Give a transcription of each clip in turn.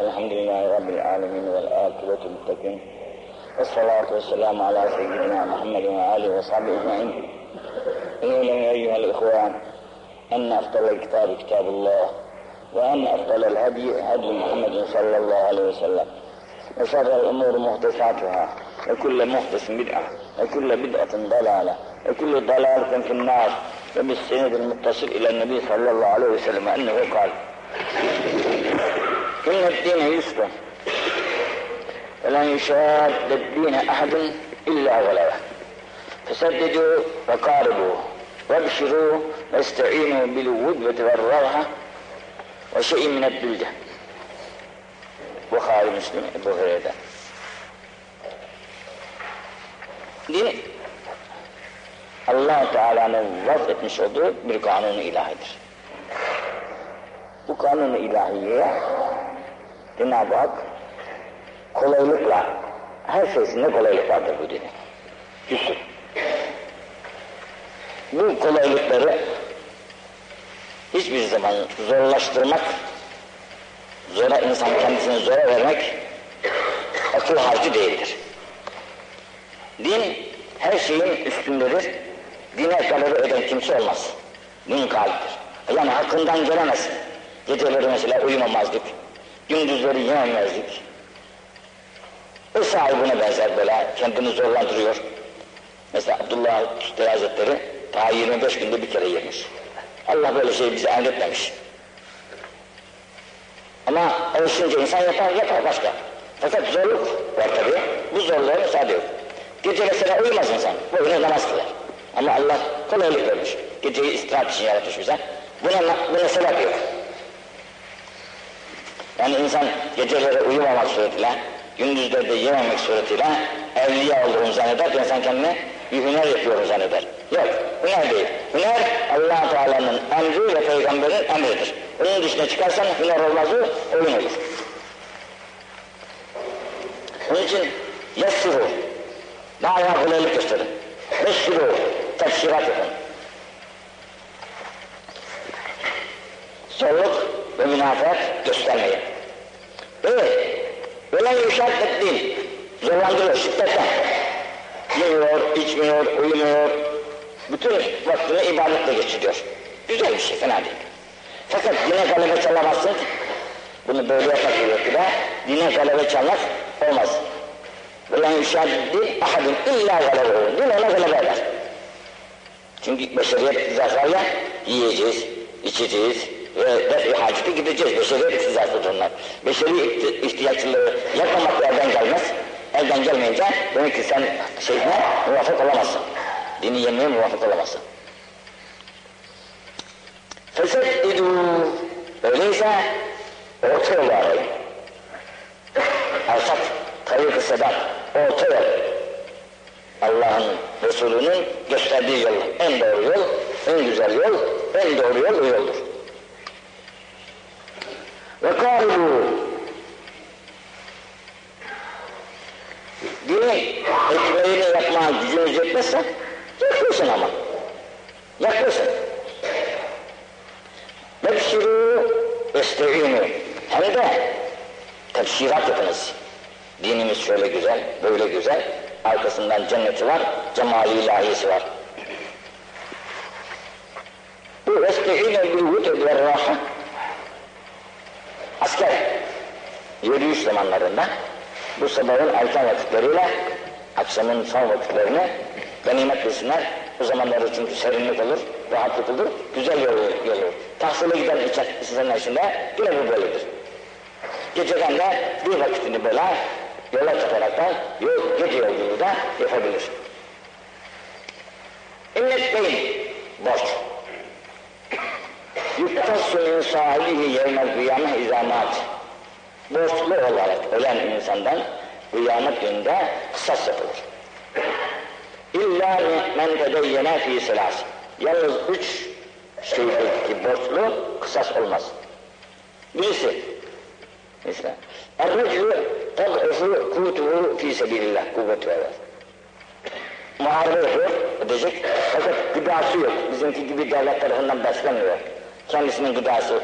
الحمد لله رب العالمين والآخرة للمتقين والصلاة والسلام على سيدنا محمد وآله وصحبه أجمعين اعلموا أيها الإخوان أن أفضل الكتاب كتاب الله وأن أفضل الهدي هدي محمد صلى الله عليه وسلم وشر الأمور محدثاتها وكل محدث بدعة وكل بدعة ضلالة وكل ضلالة في النار وبالسند المتصل إلى النبي صلى الله عليه وسلم أنه قال كل الدين يسرا ولن يشاد الدين أحد إلا ولاه فسددوا وقاربوا وابشروا واستعينوا بالودبة والروعة وشيء من الدلده بخاري مسلم أبو هريرة. دين. الله تعالى من etmiş olduğu بالقانون الإلهي. ilahidir. Bu Cenab-ı Hak kolaylıkla her şeysinde kolaylık vardır bu dinin. Yusuf. Bu kolaylıkları hiçbir zaman zorlaştırmak, zora insan kendisini zora vermek akıl harcı değildir. Din her şeyin üstündedir. Dine talebe eden kimse olmaz. Din kalptir. Yani hakkından gelemezsin. Geceleri mesela uyumamazdık. Gündüzleri yememezdik. O sahibine benzer böyle kendini zorlandırıyor. Mesela Abdullah Tüster Hazretleri ta 25 günde bir kere yemiş. Allah böyle şey bize emretmemiş. Ama alışınca insan yapar, yapar başka. Fakat zorluk var tabi. Bu zorluğa müsaade yok. Gece mesela uyumaz insan. Boyuna namaz kılar. Ama Allah kolaylık vermiş. Geceyi istirahat için yaratmış bize. Buna, buna sebep yok. Yani insan geceleri uyumamak suretiyle, gündüzlerde yememek suretiyle evliya olduğunu zanneder, insan kendine bir hüner yapıyorum zanneder. Yok, hüner değil. Hüner allah Teala'nın emri ve peygamberin emridir. Onun dışına çıkarsan hüner olmaz o, oyun olur. Onun için yessuru, daima kolaylık gösterin. Beşşiru, tefsirat yapın. Zorluk ve münafık göstermeyin. Evet. Böyle yumuşaklık değil. Zorlandırıyor şiddetle. Yiyor, içmiyor, uyumuyor. Bütün vaktini ibadetle geçiriyor. Güzel bir şey, fena değil. Fakat dine galebe çalamazsın. Bunu böyle yapak gerekli de dine galebe çalmak olmaz. Böyle yumuşaklık değil, ahadın illa galebe olur. Din ona galebe eder. Çünkü beşeriyet zafar ya, yiyeceğiz, içeceğiz, def-i hacete gideceğiz. Beşeriyet iktidarsıdır onlar. Beşeri ihtiyaçları yapmamak elden gelmez. Elden gelmeyince demek ki sen şeyine muvafık olamazsın. Dini yemeye muvafık olamazsın. Feseddidû Öyleyse orta yolu arayın. Alsat, tarik-ı sedat, orta yol. Allah'ın Resulü'nün gösterdiği yol, en doğru yol, en güzel yol, en doğru yol o yoldur. Ve kâlû Dini ekmeğini yapmaya gücümüz yetmezse yakıyorsun ama. Yakıyorsun. Nebşirû este'inû hem de tefsirat yapınız. Dinimiz şöyle güzel, böyle güzel, arkasından cenneti var, cemali ilahisi var. Bu este'ine bil vütü ve rahat. Asker, yürüyüş zamanlarında bu sabahın erken vakitleriyle akşamın son vakitlerini ganimet bilsinler. O zamanları çünkü serinlik olur, rahatlık olur, güzel yol olur. Tahsile giden insanlar içinde yine bu böyledir. Geceden de bir vakitini böyle yola çıkarak da yol, gece yolculuğu da yapabilir. İnnet Bey'in borç. Yuktassu min sahibihi yevmel kıyame izamat. Borçlu olarak ölen insandan kıyamet gününde kısas yapılır. İlla men tedeyyene fi silas. Yalnız üç şeydeki borçlu kısas olmaz. Birisi, mesela, Er-reclü tad'ufu kutuhu fi sebilillah, kuvvet verir. Muharebe yapıyor, edecek, fakat gıdası yok. Bizimki gibi devlet tarafından beslenmiyor. Kendisinin gıdası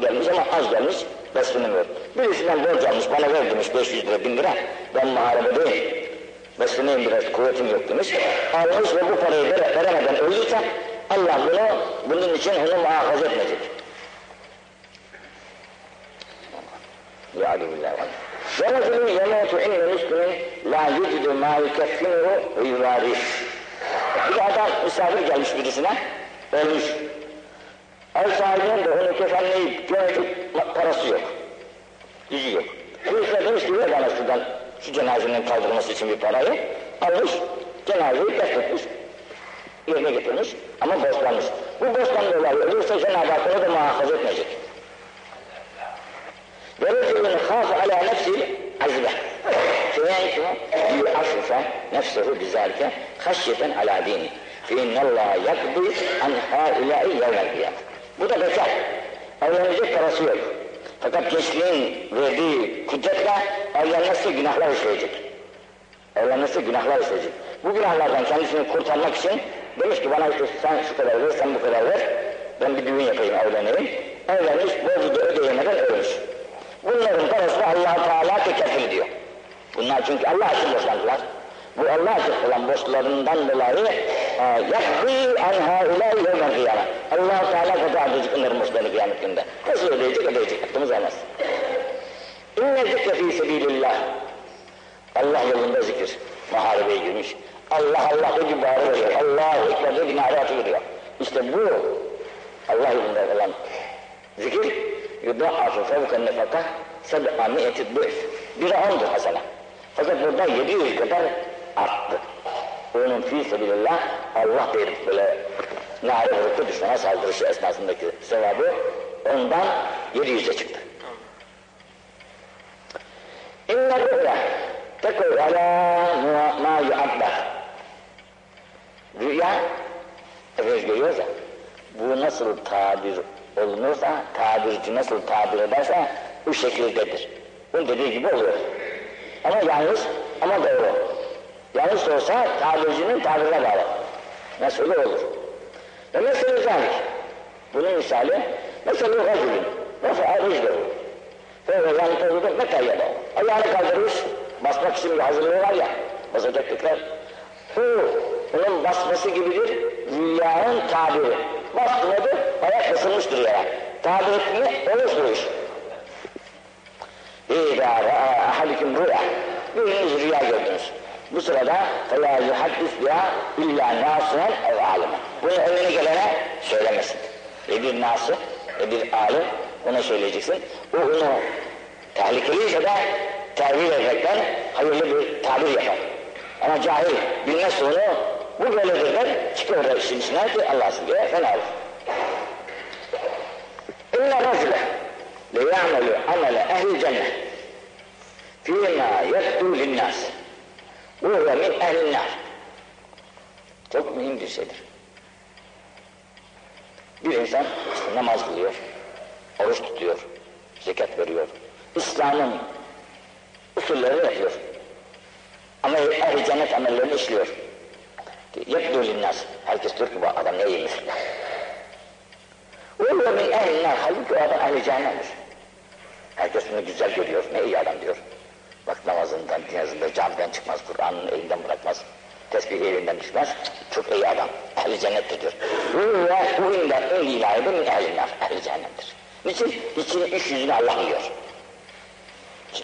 gelmiş ama az gelmiş, beslenemiyor. Birisinden borç almış, bana ver demiş 500 lira, 1000 lira. Ben muharebedeyim. Besleneyim biraz, kuvvetim yok demiş. Almış ve bu parayı vere, veremeden ölürse Allah bunu, bunun için onu muhafaza etmeyecek. Ya billah. Ve racülün yemutu inne müslümin la yücidu ma yukeffinuhu ve yuvarih. Bir adam misafir gelmiş birisine, ölmüş. Ev sahibinin de onu kefenleyip gömecek parası yok. Gücü yok. Birisi demiş ki ver bana şuradan şu cenazenin kaldırılması için bir parayı. Almış, cenazeyi defnetmiş. Yerine getirmiş ama borçlanmış. Bu borçtan dolayı ölürse Cenab-ı Hak onu da muhafaza etmeyecek. ورجل خاف على نفسه عزبه فيعرف يعفف نفسه بذلك خشية على دينه فإن الله يقضي عن هؤلاء يوم القيامة bu da bekar. Evlenecek parası yok. Fakat gençliğin verdiği kudretle evlenmezse günahlar işleyecek. Evlenmezse günahlar işleyecek. Bu günahlardan kendisini kurtarmak için demiş ki bana işte sen şu kadar ver, sen bu kadar ver. Ben bir düğün yapayım, evleneyim. Evlenmiş, borcu da ödeyemeden ölmüş. Bunların parasını allah Teala tekeffül ediyor. Bunlar çünkü Allah için borçlandılar. Bu Allah için olan borçlarından dolayı yakbi an haulâ yevmen kıyâme. allah Teala kadar edecek onların borçlarını kıyamet günde. Nasıl ödeyecek ödeyecek. Aklımız almaz. İnne zikre fî sebîlillah. Allah yolunda zikir. Muharebeye girmiş. Allah Allah dedi bağırı veriyor. Allahu Ekber dedi naratı veriyor. İşte bu Allah yolunda olan zikir yudâ'afu fevken nefaka seb'a mi'eti du'f. Biri ondur hasene. Fakat burada 700 kadar arttı. Onun fî sebilillah Allah der böyle nâre vurup düşmana saldırışı esnasındaki sevabı ondan 700'e çıktı. İnne rü'ya tekul alâ mâ yu'abbar. Rüya, hepimiz görüyoruz ya, bu nasıl tabir olunursa, tabirci nasıl tabir ederse bu şekildedir. Bunun dediği gibi oluyor. Ama yanlış ama doğru. Yanlış olsa tabircinin tabirine bağlı. Nasıl olur? Ve mesela zalik. Bunun misali, mesela racülün, mesela rüzgarı. Ve yani tabii meta yada. Ayağını kaldırmış, basmak için bir hazırlığı var ya, basacaklıklar. Bu, onun basması gibidir, rüyanın tabiri. Bastı nedir? Ayak basılmıştır yere. Tabir ettiğini oluşturur iş. İzâ ra'a ahadikum rüya. Biriniz rüya gördünüz. Bu sırada فَلَا يُحَدِّسْ بِهَا اِلَّا نَاسُهًا اَوْ عَالِمًا Bunu önüne gelene söylemesin. E bir nası, e bir alim ona söyleyeceksin. O onu tehlikeliyse de tevil ederekten hayırlı bir tabir yapar. Ama cahil bilmezse onu bu böyledir der, çıkıyor da işin içine ki Allah diye fena olur. İnne racüle leya'melu amele ehli cennet fîmâ yekdû linnâs huve min ehlin nar. Çok mühim bir şeydir. Bir insan namaz kılıyor, oruç tutuyor, zekat veriyor. İslam'ın usullerini yapıyor. Ama ehli cennet amellerini işliyor. Yekdû linnâs. Herkes diyor ki bu adam ne iyiymiş. Ve huve min ehlin nar. Halbuki o adam ehli cehennemdir. Herkes bunu güzel görüyor, ne iyi adam diyor. Bak namazından, dinazında, camiden çıkmaz, Kur'an'ın elinden bırakmaz, tesbih elinden düşmez, çok iyi adam, ehli cennettir diyor. Ve bu inde en ilahi min ehlinar, ehli cehennemdir. Niçin? Niçin iş yüzünü Allah yiyor.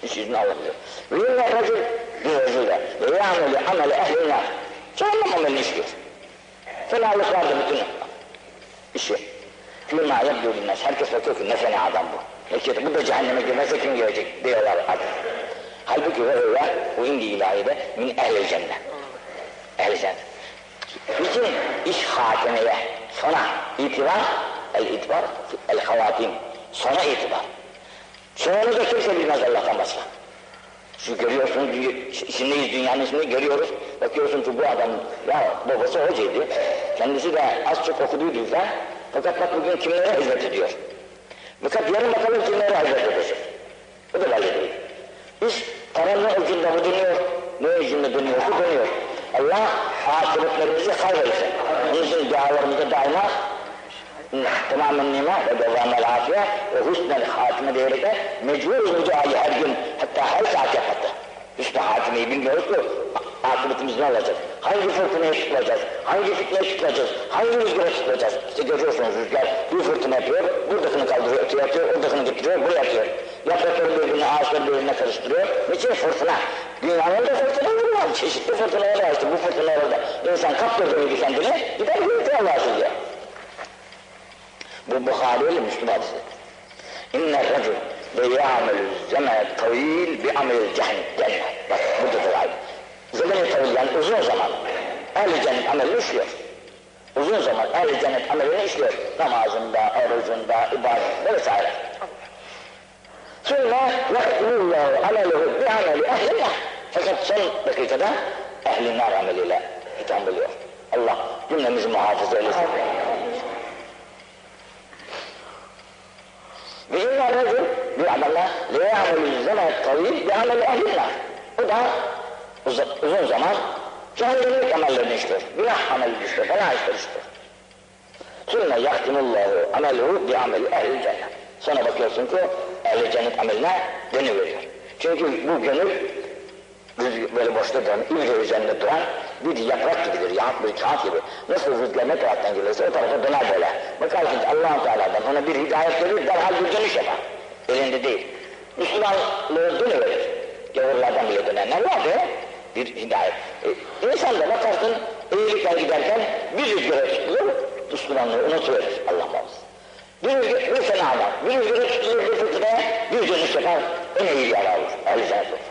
İş yüzünü Allah yiyor. Ve inne racül, bir de, ve ya'meli ameli ehlinar. Cehennem amelini işliyor. Fenalık vardı bütün işi. Fîmâ linnâs. Herkes bakıyor ki ne fena adam bu. Ne kötü, bu da cehenneme girmezse kim görecek diyorlar artık. Halbuki ve öyle bu indi ilahide min ehl-i cennet. Ehl-i cennet. Bütün iş hakemeye sona itibar, el itibar, el havatim. Sona itibar. Sonunu da kimse bilmez Allah'tan başka. Şu görüyorsun, içindeyiz dünyanın içinde görüyoruz. Bakıyorsun ki bu adam, ya babası hocaydı. Kendisi de az çok okuduydu da. Fakat bak bugün kimlere hizmet ediyor. Fakat yarın bakalım kimlere hizmet edecek. Bu da belli değil. İş paranın ucunda mı dönüyor, ne ucunda dönüyorsa dönüyor. Allah ahiretlerimizi kaybetsin. Onun için dualarımızda daima tamamen nima ve devamel afiye ve husnel hatime diyerek de mecburuz bu duayı her gün hatta her saat yapmakta. Hüsnü hatimeyi bilmiyoruz ki akıbetimiz ne olacak? Hangi fırtınaya tutulacağız? Hangi fitneye tutulacağız? Hangi rüzgara tutulacağız? İşte görüyorsunuz rüzgar bir fırtına yapıyor, buradakini kaldırıyor, öteye atıyor, oradakini getiriyor, buraya atıyor. Yaprakları birbirine, ağaçları birbirine karıştırıyor. Niçin fırtına? Dünyanın da fırtınaları var, çeşitli fırtınalar var işte bu fırtınalarda. İnsan kaptırdı kendini, gider yürütüyor Allah'a diyor. Bu Bukhari ile Müslüm hadisi. İnne racul ve ya'melü zemene tavil bi amel cennet. Bak bu da olay. Zemene tavil yani uzun zaman. Ehli cennet amelini işliyor. Uzun zaman ehli cennet amelini işliyor. Namazında, orucunda, ibadetinde vesaire. Sonra yahtimullahu amelehu bi ameli ehlinna. Fakat son dakikada ehli nar ameliyle hitap ediyor. Allah cümlemizi muhafaza eylesin. İnna racul bir amelle le ya'melü zaman tavil bi ameli ehlinna. O da uzun, uzun zaman cehennemlik amellerini işliyor. Günah amelini işliyor, fena işler işliyor. Sonra yahtimullahu ameluhu bi ameli ehli cennet. Sonra bakıyorsun ki ehli cennet ameline dönüveriyor. Çünkü bu gönül böyle boşta duran, iyice üzerinde duran bir yaprak gibidir, yahut bir kağıt gibi. Nasıl rüzgar ne taraftan gelirse o tarafa döner böyle. Bakarsın ki allah Teala'dan ona bir hidayet verir, derhal bir dönüş yapar. Elinde değil. Müslümanlığı dönüverir. Gavurlardan bile dönenler var be. Bir hidayet. E, insan da bakarsın eğilikten giderken bir rüzgara tutulur, Müslümanlığı unutuverir Allah muhafız. Bir, rüzgar, bir sene ama, bir rüzgara tutulur bir fırtınaya, bir dönüş yapar, en iyi bir ara olur. Ehl-i cennet olur.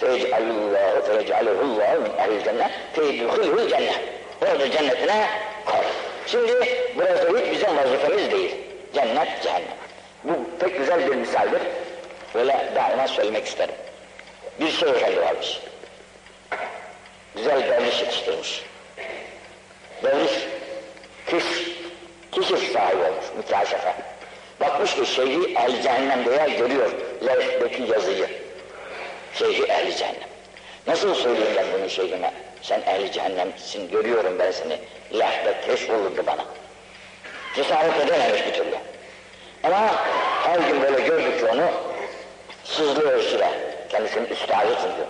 فَيَجْعَلُ اللّٰهُ فَيَجْعَلُهُ اللّٰهُ مِنْ اَهْلِ الْجَنَّةِ فَيَدْخُلْهُ الْجَنَّةِ Orada cennetine koy. Şimdi burası hiç bizim vazifemiz değil. Cennet, cehennem. Bu pek güzel bir misaldir. Böyle daima söylemek isterim. Bir şey efendi varmış. Güzel derviş yetiştirmiş. Derviş, kış, kişi sahibi olmuş, mükaşefe. Bakmış ki şeyhi el cehennemde ya görüyor, levhteki yazıyı şeyhi ehli cehennem. Nasıl söyleyeyim ben bunu şeyhime? Sen ehli cehennemsin, görüyorum ben seni. Lahda keşf bana. Cesaret edememiş bir türlü. Ama her gün böyle gördükçe onu sızlıyor süre. Kendisinin üstadı çünkü.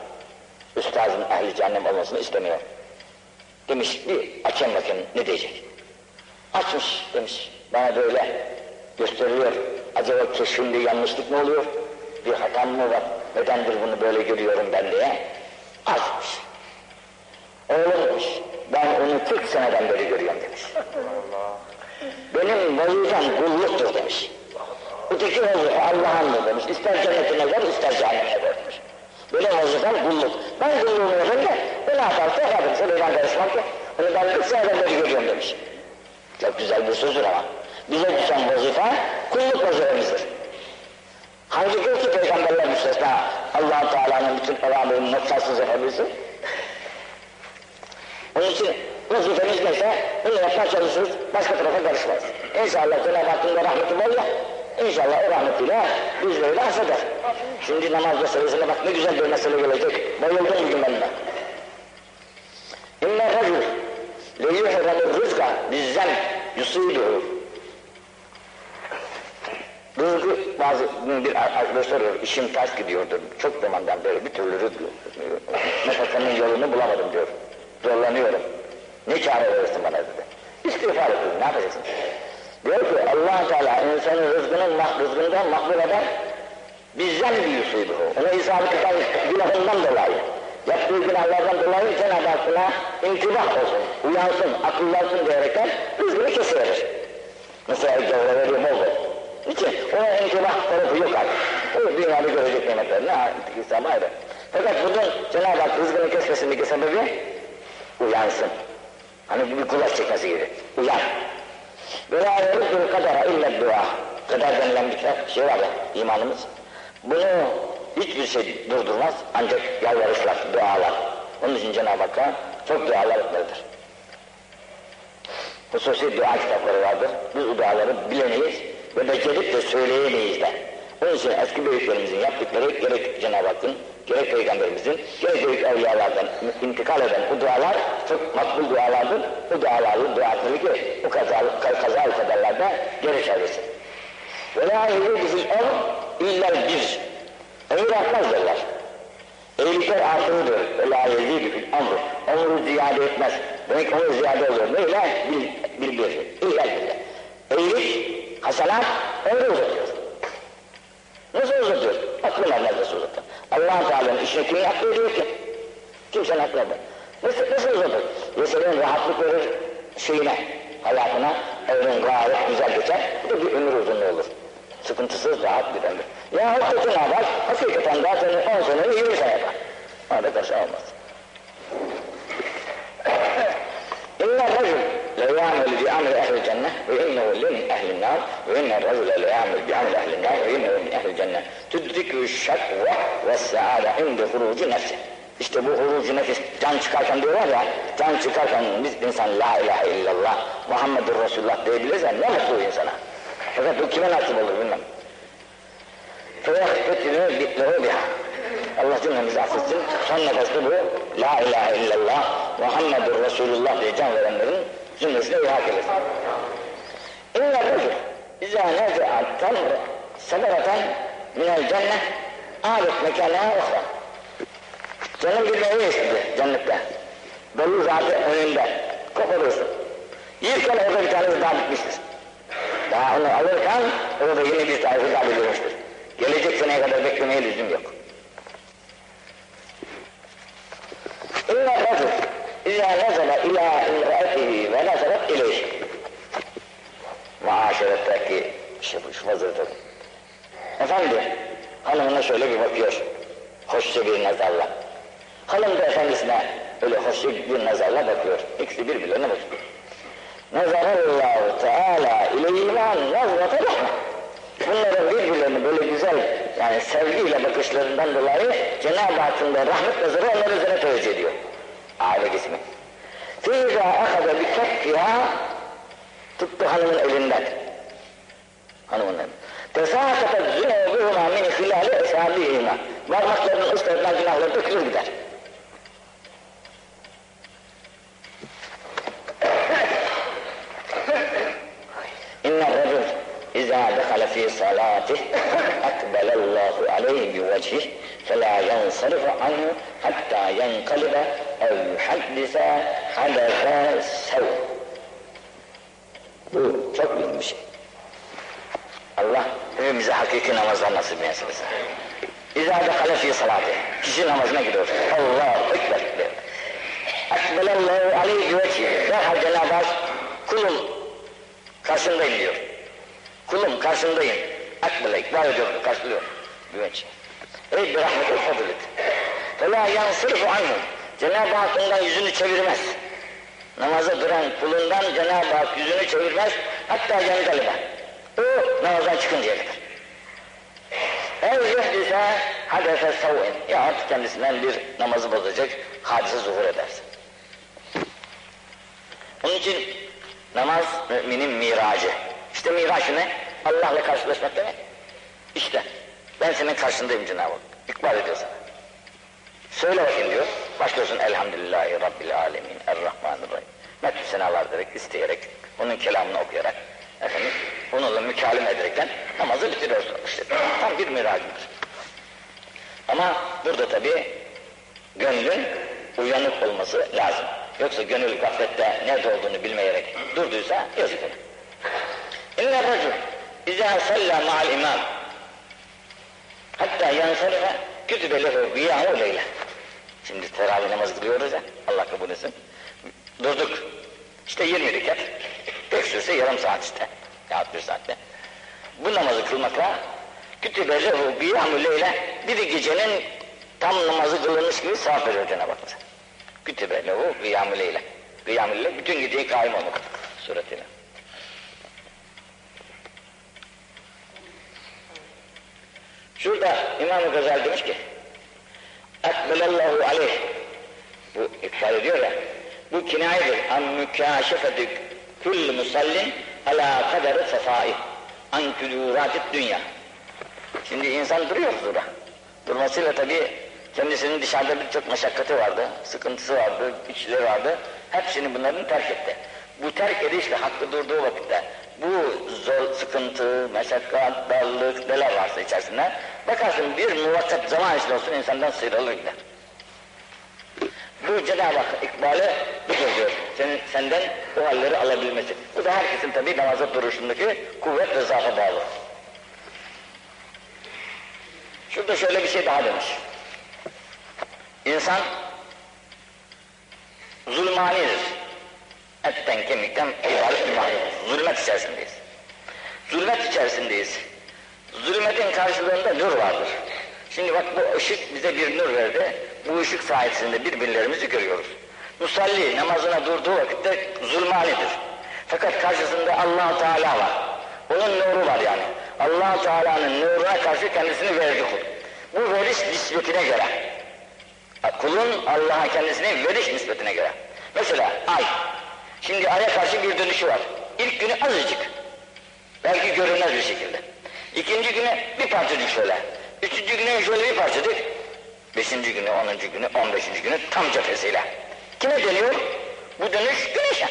Üstazın ehli cehennem olmasını istemiyor. Demiş bir açın bakın ne diyecek. Açmış demiş. Bana böyle gösteriliyor. Acaba keşfimde yanlışlık mı oluyor? Bir hatam mı var? Nedendir bunu böyle görüyorum ben diye? Açmış. Oğlum demiş. Ben onu 40 seneden beri görüyorum demiş. Benim vazifem kulluktur demiş. Öteki vazife Allah'ındır demiş. İster cennetine ver, ister cehenneme ver demiş. Benim vazifem kulluk. Ben kulluğumu yapayım da ne yaparsa yaparım. Şöyle ben karışmam ki. Onu ben 40 seneden beri görüyorum demiş. Çok güzel bir sözdür ama. Bize düşen vazife kulluk vazifemizdir. Hangi gün ki peygamberler müstesna allah Teala'nın bütün evamını noktasız yapabilsin? Onun için vazifemiz neyse bunu yapmaya çalışırız, başka tarafa karışmayız. İnşallah Cenab-ı Hakk'ın da rahmeti bol ya, İnşallah o rahmetiyle bizleri affeder. Şimdi namaz meselesine bak ne güzel bir mesele gelecek. Bayıldım bugün benimle. İnne racul le yuhramur rızka yusiduhu Rızkı bazı bir arkadaş soruyor, işim ters gidiyordur. Çok zamandan beri bir türlü nefesimin yolunu bulamadım diyor. Zorlanıyorum. Ne çare verirsin bana dedi. İstiğfar ediyorum, ne yapacaksın? Diyor ki allah Teala insanın rızkının, rızkından makbul eder. Bizden bir yusudu o. Ona isabet eden günahından dolayı. Yaptığı günahlardan dolayı Cenab-ı Hakk'ına intibah olsun, uyansın, akıllansın diyerekten rızkını kesiverir. Mesela gavura veriyor bol Niçin? O intibah tarafı yok artık. O dünyada görecek nimetler. Ne intikisam ayrı. Fakat bunun Cenab-ı Hak rızkını kesmesindeki sebebi uyansın. Hani bir kulaç çekmesi gibi. Uyan. La yerudul kadara illa dua. Kader denilen bir şey var ya imanımız. Bunu hiçbir şey durdurmaz ancak yalvarışlar, dualar. Onun için Cenab-ı Hakk'a çok dualar etmelidir. Hususi dua kitapları vardır. Biz o duaları bilemeyiz ve becerip de söyleyemeyiz de. Onun için eski büyüklerimizin yaptıkları gerek Cenab-ı Hakk'ın, gerek Peygamberimizin, gerek büyük evliyalardan intikal eden bu dualar çok makbul dualardır. Bu duaları dua etmeli ki bu kaza, kaza kadarlarda geri çevirsin. Ve la fil emr illel bir. Emir atmaz derler. Eylikler artırıdır. Ve la fil emr. Emru ziyade etmez. Demek emir ziyade olur. Neyle? Bil, bil bir. İllel bir. Eylik, hasenat, emri uzatıyor. Nasıl uzatıyor? Aklım neredeyse uzatıyor. allah Teala'nın işine kimin aklı ediyor ki? Kimsenin aklı edemez. Nasıl, nasıl uzatır? Mesela rahatlık verir şeyine, hayatına, ömrün gayet güzel geçer. Bu da bir ömür uzunluğu olur. Sıkıntısız, rahat bir ömür. Ya hakikaten ne yapar? Hakikaten daha senin 10 seneyi 20 sene yapar. Orada karşı olmaz. İnne racul le ya'melu bi amri ehli cennet ve innehu le min ehli nar ve inne racule le ya'melu bi amri ehli nar ve innehu min ehli cennet tudrikü şakva ve saada inde hurucu nefsi. İşte bu hurucu nefis can çıkarken diyorlar ya, can çıkarken biz insan la ilahe illallah Muhammedur Resulullah diyebilirse ne mutlu insana. Fakat bu kime nasip olur bilmem. فَيَخْفَتِنُوا بِهَا Allah cümlemizi affetsin. Son nefeste bu La ilahe illallah Muhammedur Resulullah diye can verenlerin ilhak eylesin. İnne rücül İzâ neze'at tamr semereten minel cennet âbet mekâneha ukhra. Canım bir meyve istedi cennette. Dolu zaten önünde. Koparıyorsun. Yerken orada bir tanesi daha bitmiştir. Daha onu alırken orada yine bir tanesi daha belirmiştir. Gelecek seneye kadar beklemeye lüzum yok. İnne racul İzâ nezele ilâ imraetihi ve nezelet ileyh. Muaşeretteki işte bu şu vaziyette. Efendi, hanımına şöyle bir bakıyor. Hoşça bir nazarla. Hanım da efendisine öyle hoşça bir nazarla bakıyor. İkisi birbirlerine bakıyor. Nazarallahu Teala ileyhima nazrata rahmet. Bunların birbirlerini böyle güzel yani sevgiyle bakışlarından dolayı Cenab-ı Hakk'ın da rahmet nazarı onların üzerine teveccüh ediyor. Aile ismi. Fîzâ ehade bi keffiha tuttu hanımın elinden. Hanımın elinden. تساقطت ذنوبهما من خلال إسهامهما ما مطلب من استدراج أهل الذكر يقدر إن الرجل إذا دخل في صلاته أقبل الله عليه بوجهه فلا ينصرف عنه حتى ينقلب أو يحدث حدث سوء. Bu çok. Allah hepimize hakiki namazlar nasip etsin. İzâ dekale fî salâtih. Kişi namazına gidiyor. Allahu Ekber diyor. Ekbelallahu aleyhi ve vecih. Derhal Cenab-ı Hak kulum karşındayım diyor. Kulum karşındayım. Ekbele ikbal ediyor, karşılıyor. Güvenç. Ey bir rahmetel fadılık. Fela yansırfu anhu. Cenab-ı Hak ondan yüzünü çevirmez. Namaza duran kulundan Cenab-ı Hak yüzünü çevirmez. Hatta yan galiba. O namazdan çıkıncaya kadar. Ev yuhdise hadese savun. Ya artık kendisinden bir namazı bozacak hadise zuhur edersin. Onun için namaz müminin miracı. İşte miraç ne? Allah'la karşılaşmak demek. İşte ben senin karşındayım Cenab-ı Hak. İkbal ediyor sana. Söyle bakayım diyor. Başlıyorsun Elhamdülillahi Rabbil Alemin Errahmanirrahim. Metni senalar derek, isteyerek, onun kelamını okuyarak, efendim, onunla mükalim ederekten namazı bitiriyorsun. İşte tam bir miracıdır. Ama burada tabi gönlün uyanık olması lazım. Yoksa gönül gaflette nerede olduğunu bilmeyerek durduysa yazık olur. İnne racul izâ sallâ ma'al imam hatta yansarife kütübe lehu gıyâhu leyle. Şimdi teravih namazı kılıyoruz ya, Allah kabul etsin. Durduk, işte 20 rekat, pek sürse yarım saat işte, yahut bir saatte. Bu namazı kılmakla kütübe lehu gıyâhu leyle bir gecenin tam namazı kılınmış gibi sevap veriyor Cenab-ı Hak. Kütübe lehu gıyâhu leyle. Gıyâhu leyle bütün geceyi kaim olmak suretiyle. Şurada İmam-ı Gazali demiş ki Ekbelallahu aleyh bu ifade ediyor ya bu kinayedir an mükâşefetü kull musallin ala kaderi sefai an küdûratit dünya Şimdi insan duruyor huzura. Durmasıyla tabii kendisinin dışarıda birçok meşakkati vardı, sıkıntısı vardı, içleri vardı. Hepsini bunların terk etti. Bu terk edişle hakkı durduğu vakitte bu zor, sıkıntı, meşakkat, darlık, neler varsa içerisinde bakarsın bir muvakkat zaman içinde olsun insandan sıyrılır gider. Bu Cenab-ı Hak ikbali budur. Senin, senden o halleri alabilmesi. Bu da herkesin tabii namaza duruşundaki kuvvet ve zaafa bağlı. Şurada şöyle bir şey daha demiş. İnsan zulmanidir. Etten kemikten ibaret bir mahluk. Zulmet içerisindeyiz. Zulmet içerisindeyiz. Zulmetin karşılığında nur vardır. Şimdi bak bu ışık bize bir nur verdi. Bu ışık sayesinde birbirlerimizi görüyoruz. Musalli namazına durduğu vakitte zulmanidir. Fakat karşısında allah Teala var. Onun nuru var yani. allah Teala'nın nuruna karşı kendisini verdi kul. Bu veriş nispetine göre. Kulun Allah'a kendisini veriş nispetine göre. Mesela ay. Şimdi aya karşı bir dönüşü var. İlk günü azıcık. Belki görünmez bir şekilde. İkinci güne bir parçacık şöyle. Üçüncü güne şöyle bir parçacık. Beşinci günü, onuncu günü, on beşinci günü tam cephesiyle. Kime dönüyor? Bu dönüş güneşe.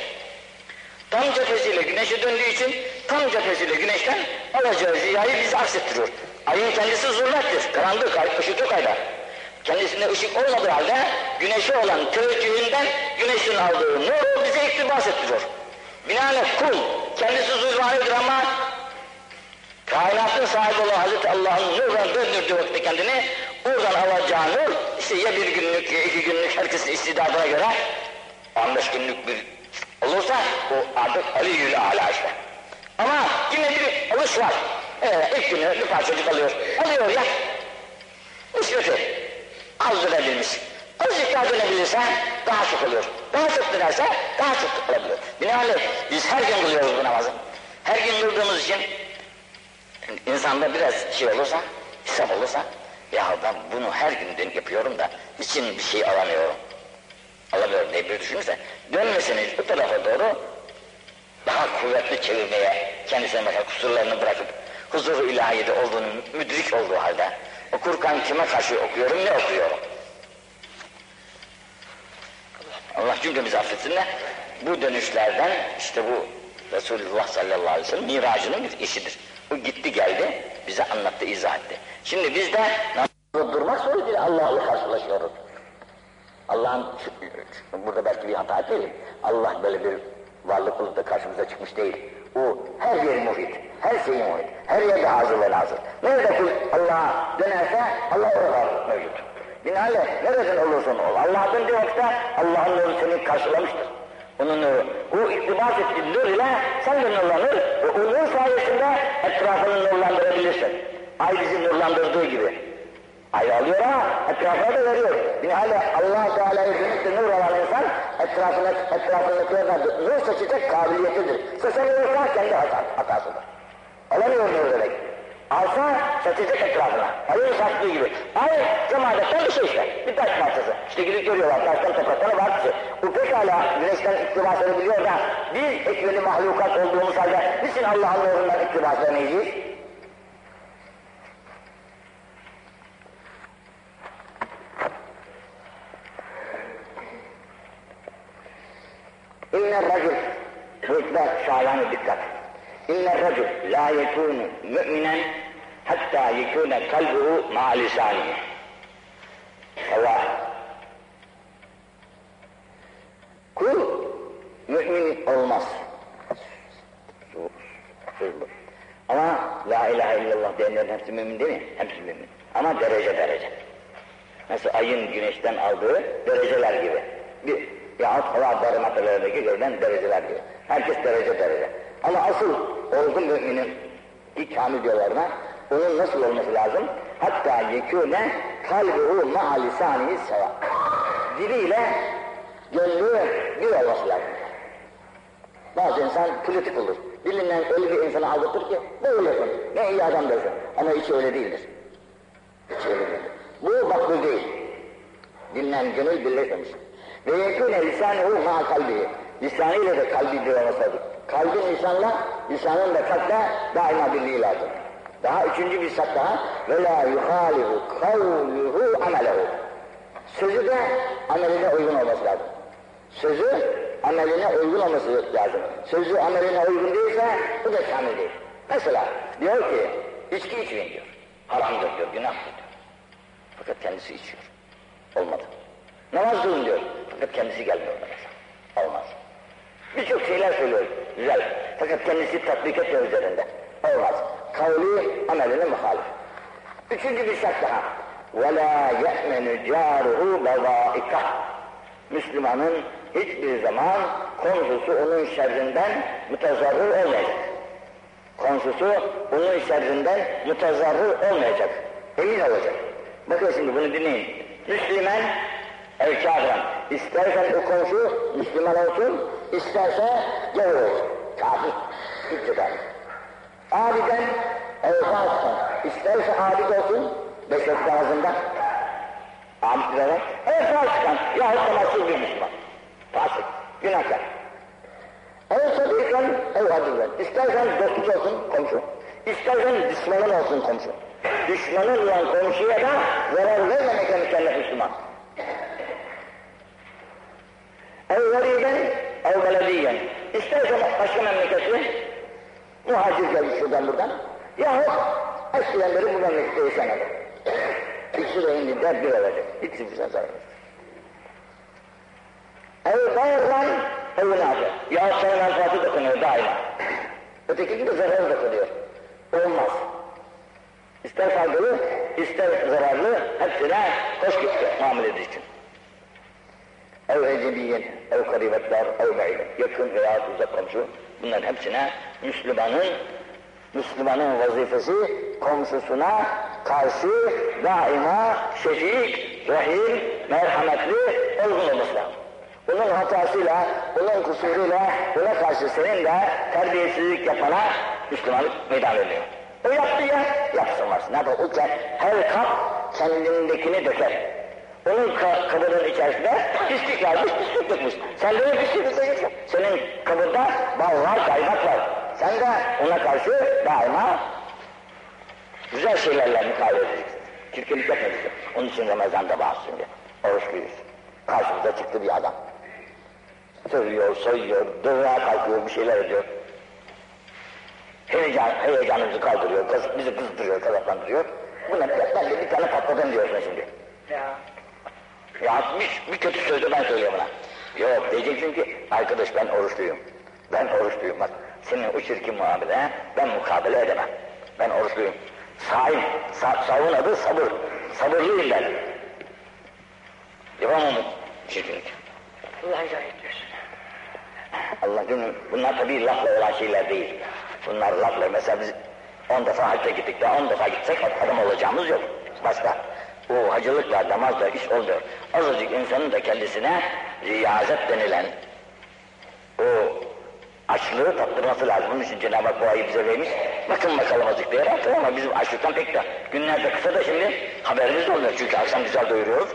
Tam cephesiyle güneşe döndüğü için tam cephesiyle güneşten alacağı ziyayı bizi aksettiriyor. Ayın kendisi zulmettir, karanlık ay, ışık yok ayda. Kendisinde ışık olmadığı halde güneşe olan teveccühünden güneşin aldığı nuru bize iktibas ettiriyor. Binaenaleyh kul kendisi zulmanidir ama kainatın sahibi olan Hazreti Allah'ın nurdan döndürdüğü vakitte kendini oradan alacağı nur işte ya bir günlük ya iki günlük herkesin istidadına göre 15 günlük bir olursa o artık Aliyyül Ala işte. Ama yine bir alış var. Ee, ilk günü bir parçacık alıyor. Alıyor ya. Nispeti. Az dönebilmiş. Azıcık daha dönebilirse daha çok oluyor. Daha çok dönerse daha çok olabiliyor. Binaenaleyh biz her gün kılıyoruz bu namazı. Her gün kıldığımız için insanda biraz şey olursa, hesap olursa ya ben bunu her gün dönüp yapıyorum da için bir şey alamıyorum. Alamıyorum diye bir düşünürse dönmesini bu tarafa doğru daha kuvvetli çevirmeye kendisine mesela kusurlarını bırakıp huzuru ilahiyede olduğunu müdrik olduğu halde okurken kime karşı okuyorum ne okuyorum? Allah cümlemizi affetsin de bu dönüşlerden işte bu Resulullah sallallahu aleyhi ve sellem miracının bir işidir. O gitti geldi bize anlattı izah etti. Şimdi biz de namazda durmak suretiyle Allah'la karşılaşıyoruz. Allah'ın burada belki bir hata etmeyelim. Allah böyle bir varlık olup da karşımıza çıkmış değil. O her yeri muhit, her şeyi muhit, her yerde hazır ve nazır. Nerede kul Allah'a dönerse Allah orada mevcut. Binaenaleyh nereden olursan ol. Allah'ın bir vakitte Allah'ın seni karşılamıştır. Onun nuru. O iktibas ettiği nur ile sen de nurlanır ve o nur sayesinde etrafını nurlandırabilirsin. Ay bizi nurlandırdığı gibi. Ay alıyor ama etrafına da veriyor. Binaenaleyh allah Teala'yı dönüp de nur alan insan etrafına, etrafındakilerine nur seçecek kabiliyetidir. Seçemiyorsa kendi hata, hatasıdır. Alamıyor nur demek. Alsa seçecek etrafına. Ayın sattığı gibi. Ay cemaatten bir şey işte. Bir taş parçası. İşte gidip görüyorlar taştan topraktan var bir şey. Bu pekala güneşten iktibas edebiliyor da biz ekveli mahlukat olduğumuz halde niçin Allah'ın nurundan iktibas vermeyeceğiz? İnne racul, bu ikbal şalanı dikkat. İnne racul la yekunu mü'minen hatta yekune kalbuhu ma lisanihi. Allah. Kul mümin olmaz. Ama la ilahe illallah diyenlerin hepsi mümin değil mi? Hepsi mümin. Ama derece derece. Nasıl ayın güneşten aldığı dereceler gibi. Bir, yahut hava barometrelerindeki görülen dereceler gibi. Herkes derece derece. Ama asıl olgun müminin ilk kamil diyorlarına onun nasıl olması lazım? Hatta yekûne kalbuhu ma'a lisanihi seva. Diliyle gönlü bir olması lazım. Bazı insan politik olur. Dilinden öyle bir insanı aldatır ki böylesin. Ne iyi adam dersin. Ama hiç öyle değildir. Hiç öyle değildir. Bu makbul değil. Dinlen gönül birleşmemiş. Ve yekûne lisanuhu ma'a kalbihi. Lisanıyla da kalbi bir olması lazım. Kalbin lisanla, lisanın da kalple daima birliği lazım. Daha üçüncü bir şart daha. ve la yuhalifu kavluhu. Sözü de ameline uygun olması lazım. Sözü ameline uygun olması lazım. Sözü ameline uygun değilse bu da kamil değil. Mesela diyor ki içki içmeyin diyor. Haramdır diyor, günahtır diyor. Fakat kendisi içiyor. Olmadı. Namaz kılın diyor. Fakat kendisi gelmiyor namaza. Olmaz. Birçok şeyler söylüyor. Güzel. Fakat kendisi tatbik etmiyor üzerinde. Olmaz. Kavli ameline muhalif. Üçüncü bir şart daha. وَلَا يَأْمَنُ جَارُهُ بَضَائِكَهُ Müslümanın hiçbir zaman komşusu onun şerrinden mütezarrır olmayacak. Komşusu onun şerrinden mütezarrır olmayacak. Emin olacak. Bakın şimdi bunu dinleyin. Müslüman ev kafiran. İstersen o komşu Müslüman olsun, isterse gavur olsun. Kafir. Hiç kafir. Abiden ev fasıkan. İsterse abid olsun, beş vakit namazında. Amd vererek, ev fasıkan. Yahut namazsız bir Müslüman. Fasık, günahkar. Ev sadikan, ev hadiven. İstersen dostun olsun komşu. İstersen düşmanın olsun komşu. Düşmanın olan komşuya da zarar vermemekle mükellef Müslüman. Ev gariden, ev belediyen. İstersen başka memleketi, muhacir gelmiş şuradan buradan. Yahut eskiden beri bu memlekette yaşayan adam. İkisi de indiler bir olacak. İkisi bize zarar. Ev bayırlan, ev nafi. Yahut sana menfaati dokunuyor daima. Öteki gibi zararı dokunuyor. Olmaz. İster faydalı, ister zararlı, hepsine hoş gitti muamele için. Ev eceliyen, ev karibetler, ev beyle, yakın veya uzak komşu, bunların hepsine Müslümanın Müslümanın vazifesi komşusuna karşı daima şefik, rahim, merhametli olgun olması lazım. Onun hatasıyla, onun kusuruyla ona karşı senin de terbiyesizlik yapana Müslümanlık meydan veriyor. O yaptı ya, yapsın varsın. Ne yapar? O her kap kendindekini döker. Onun ka kabının içerisinde pislik varmış, pislik yokmuş. Sen de pislik dökeceksin. Senin kabında bal var, kaymak var. Sen de ona karşı daima güzel şeylerle mukavele edeceksin. Çirkinlik yapmayacaksın. Onun için Ramazan'da bazı şimdi. Oruçluyuz. Karşımıza çıktı bir adam. Sövüyor, soyuyor, dövmeye kalkıyor, bir şeyler ediyor. Heyecan, heyecanımızı kaldırıyor, bizi kızdırıyor, kazaklandırıyor. Buna ben de bir tane patladım diyorsun şimdi. Ya. Ya bir, kötü sözü ben söylüyorum ona. Yok diyeceksin ki arkadaş ben oruçluyum. Ben oruçluyum bak. Senin o çirkin muamele ben mukabele edemem. Ben oruçluyum. Saim, sa savun adı sabır. Sabırlıyım ben. Yapamam çirkinlik. Allah etsin. Allah günü, bunlar tabii lafla olan şeyler değil. Bunlar lafla, mesela biz on defa hacca gittik de on defa gitsek adam olacağımız yok. Başka. O hacılıkla, namazla iş oldu. Azıcık insanın da kendisine riyazet denilen o açlığı tattırması lazım. Bunun için Cenab-ı Hak bu ayı bize vermiş. Bakın bakalım azıcık diye rahatır ama bizim açlıktan pek de günlerde kısa da şimdi haberimiz olmuyor. Çünkü akşam güzel doyuruyoruz,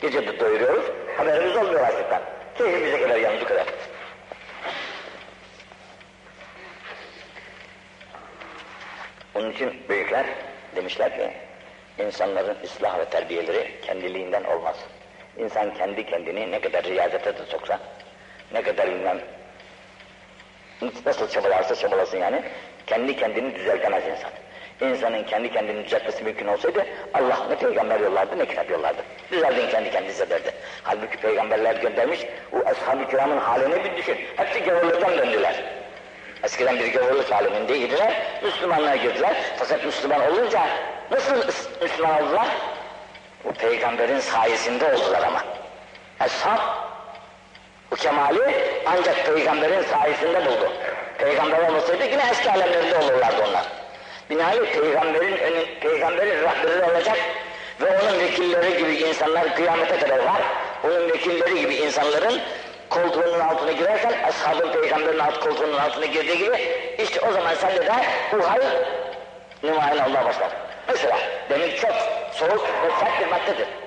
gece de doyuruyoruz. Haberimiz olmuyor açlıktan. Keyfimize kadar yalnız kadar. Onun için büyükler demişler ki insanların ıslah ve terbiyeleri kendiliğinden olmaz. İnsan kendi kendini ne kadar riyazete de soksa, ne kadar bilmem nasıl çabalarsa çabalasın yani, kendi kendini düzeltemez insan. İnsanın kendi kendini düzeltmesi mümkün olsaydı Allah ne peygamber yollardı ne kitap yollardı. Düzeldin kendi kendinize derdi. Halbuki peygamberler göndermiş, o ashab-ı kiramın halini bir düşün. Hepsi gavurluktan döndüler. Eskiden bir gavurluk alemindeydiler, Müslümanlar girdiler. Fakat Müslüman olunca nasıl Müslüman oldular? Bu peygamberin sayesinde oldular ama. Eshab bu kemali ancak peygamberin sayesinde buldu. Peygamber olmasaydı yine eski alemlerinde olurlardı onlar. Binaenaleyh peygamberin peygamberin rehberi olacak ve onun vekilleri gibi insanlar kıyamete kadar var. Onun vekilleri gibi insanların koltuğunun altına girersen ashabın peygamberin alt koltuğunun altına girdiği gibi işte o zaman sende de bu hal numayen Allah başlar. Mesela demir çok soğuk ve sert bir maddedir.